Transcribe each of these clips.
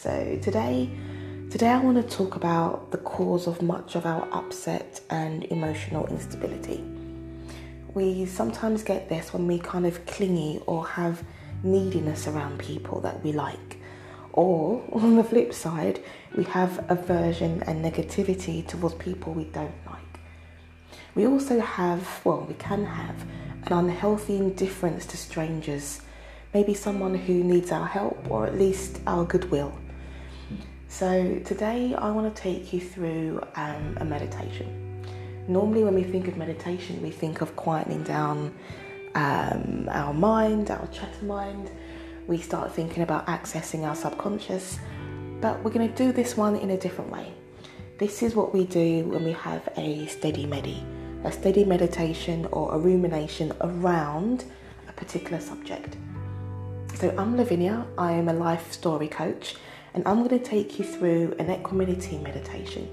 So today, today I want to talk about the cause of much of our upset and emotional instability. We sometimes get this when we kind of clingy or have neediness around people that we like. Or on the flip side, we have aversion and negativity towards people we don't like. We also have, well, we can have an unhealthy indifference to strangers maybe someone who needs our help or at least our goodwill. So, today I want to take you through um, a meditation. Normally, when we think of meditation, we think of quietening down um, our mind, our chatter mind. We start thinking about accessing our subconscious, but we're going to do this one in a different way. This is what we do when we have a steady medi, a steady meditation or a rumination around a particular subject. So, I'm Lavinia, I am a life story coach, and I'm going to take you through an equanimity meditation.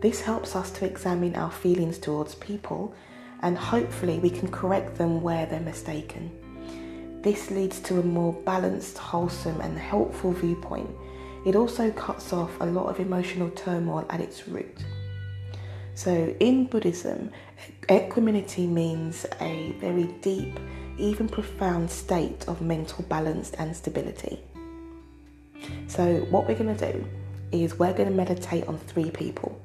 This helps us to examine our feelings towards people, and hopefully, we can correct them where they're mistaken. This leads to a more balanced, wholesome, and helpful viewpoint. It also cuts off a lot of emotional turmoil at its root. So, in Buddhism, equanimity means a very deep even profound state of mental balance and stability. So, what we're going to do is we're going to meditate on three people.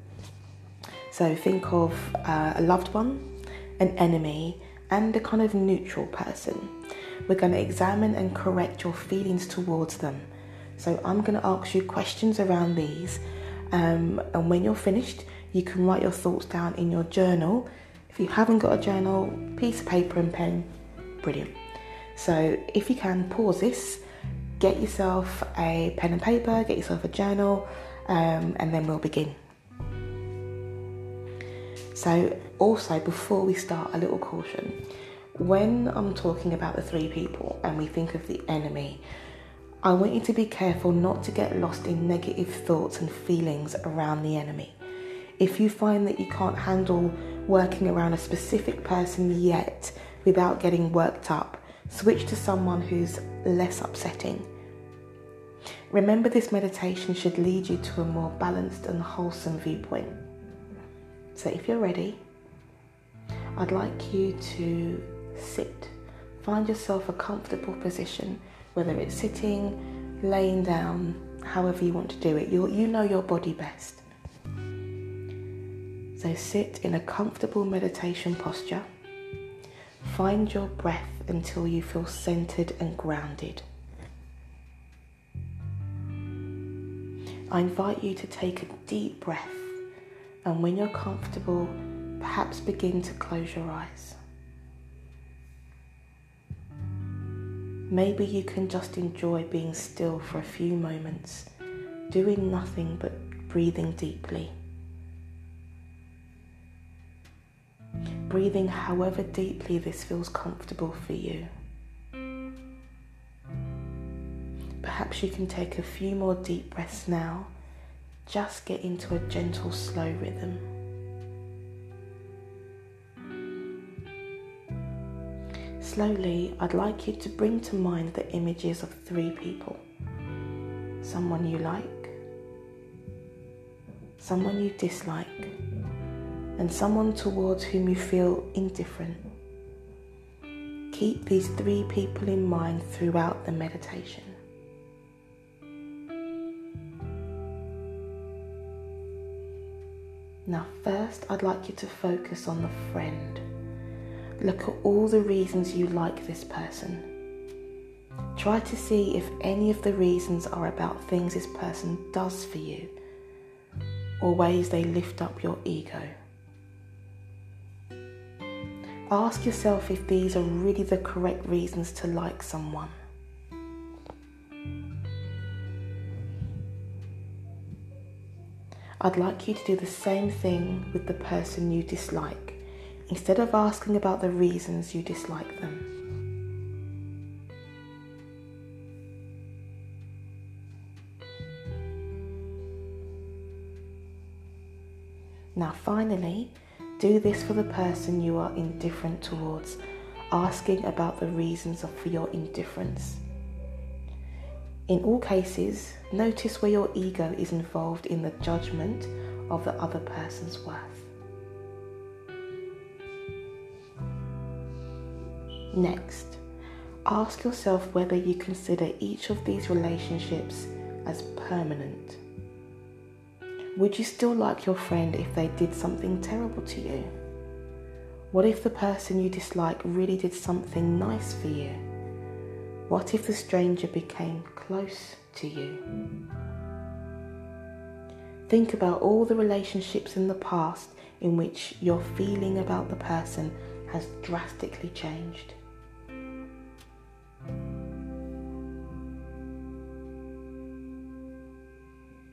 So, think of uh, a loved one, an enemy, and a kind of neutral person. We're going to examine and correct your feelings towards them. So, I'm going to ask you questions around these, um, and when you're finished, you can write your thoughts down in your journal. If you haven't got a journal, piece of paper and pen, brilliant. So if you can pause this, get yourself a pen and paper, get yourself a journal, um, and then we'll begin. So, also before we start, a little caution. When I'm talking about the three people and we think of the enemy, I want you to be careful not to get lost in negative thoughts and feelings around the enemy. If you find that you can't handle working around a specific person yet, without getting worked up. Switch to someone who's less upsetting. Remember, this meditation should lead you to a more balanced and wholesome viewpoint. So, if you're ready, I'd like you to sit. Find yourself a comfortable position, whether it's sitting, laying down, however you want to do it. you you know your body best. So, sit in a comfortable meditation posture. Find your breath until you feel centered and grounded. I invite you to take a deep breath, and when you're comfortable, perhaps begin to close your eyes. Maybe you can just enjoy being still for a few moments, doing nothing but breathing deeply. Breathing however deeply this feels comfortable for you. Perhaps you can take a few more deep breaths now. Just get into a gentle, slow rhythm. Slowly, I'd like you to bring to mind the images of three people someone you like, someone you dislike and someone towards whom you feel indifferent. Keep these three people in mind throughout the meditation. Now, first, I'd like you to focus on the friend. Look at all the reasons you like this person. Try to see if any of the reasons are about things this person does for you or ways they lift up your ego. Ask yourself if these are really the correct reasons to like someone. I'd like you to do the same thing with the person you dislike, instead of asking about the reasons you dislike them. Now, finally, do this for the person you are indifferent towards, asking about the reasons for your indifference. In all cases, notice where your ego is involved in the judgment of the other person's worth. Next, ask yourself whether you consider each of these relationships as permanent. Would you still like your friend if they did something terrible to you? What if the person you dislike really did something nice for you? What if the stranger became close to you? Think about all the relationships in the past in which your feeling about the person has drastically changed.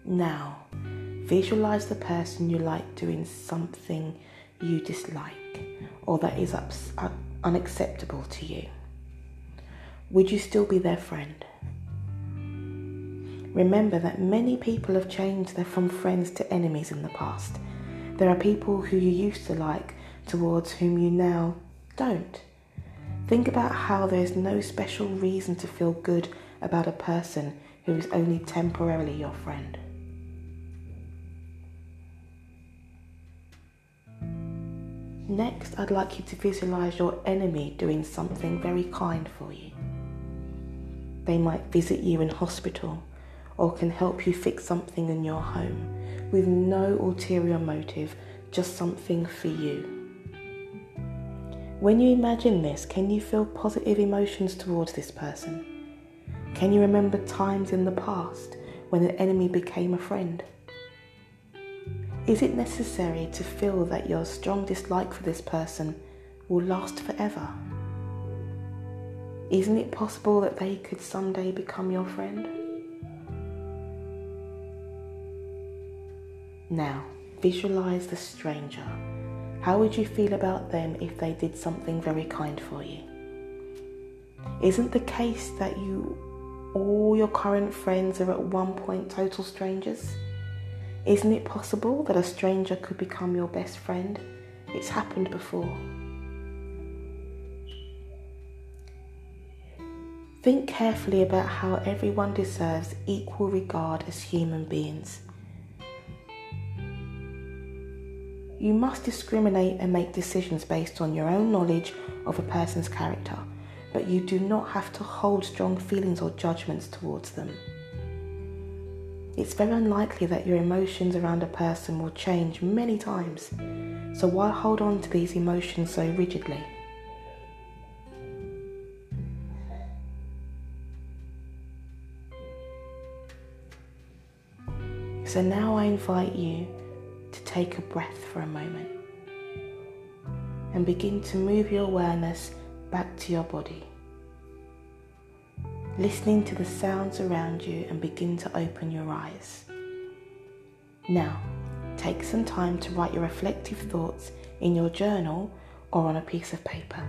Now, visualize the person you like doing something you dislike or that is ups- uh, unacceptable to you. Would you still be their friend? Remember that many people have changed from friends to enemies in the past. There are people who you used to like towards whom you now don't. Think about how there is no special reason to feel good about a person who is only temporarily your friend. Next, I'd like you to visualize your enemy doing something very kind for you. They might visit you in hospital or can help you fix something in your home with no ulterior motive, just something for you. When you imagine this, can you feel positive emotions towards this person? Can you remember times in the past when an enemy became a friend? Is it necessary to feel that your strong dislike for this person will last forever? Isn't it possible that they could someday become your friend? Now, visualize the stranger. How would you feel about them if they did something very kind for you? Isn't the case that you, all your current friends, are at one point total strangers? Isn't it possible that a stranger could become your best friend? It's happened before. Think carefully about how everyone deserves equal regard as human beings. You must discriminate and make decisions based on your own knowledge of a person's character, but you do not have to hold strong feelings or judgments towards them. It's very unlikely that your emotions around a person will change many times, so why hold on to these emotions so rigidly? So now I invite you to take a breath for a moment and begin to move your awareness back to your body listening to the sounds around you and begin to open your eyes. Now, take some time to write your reflective thoughts in your journal or on a piece of paper.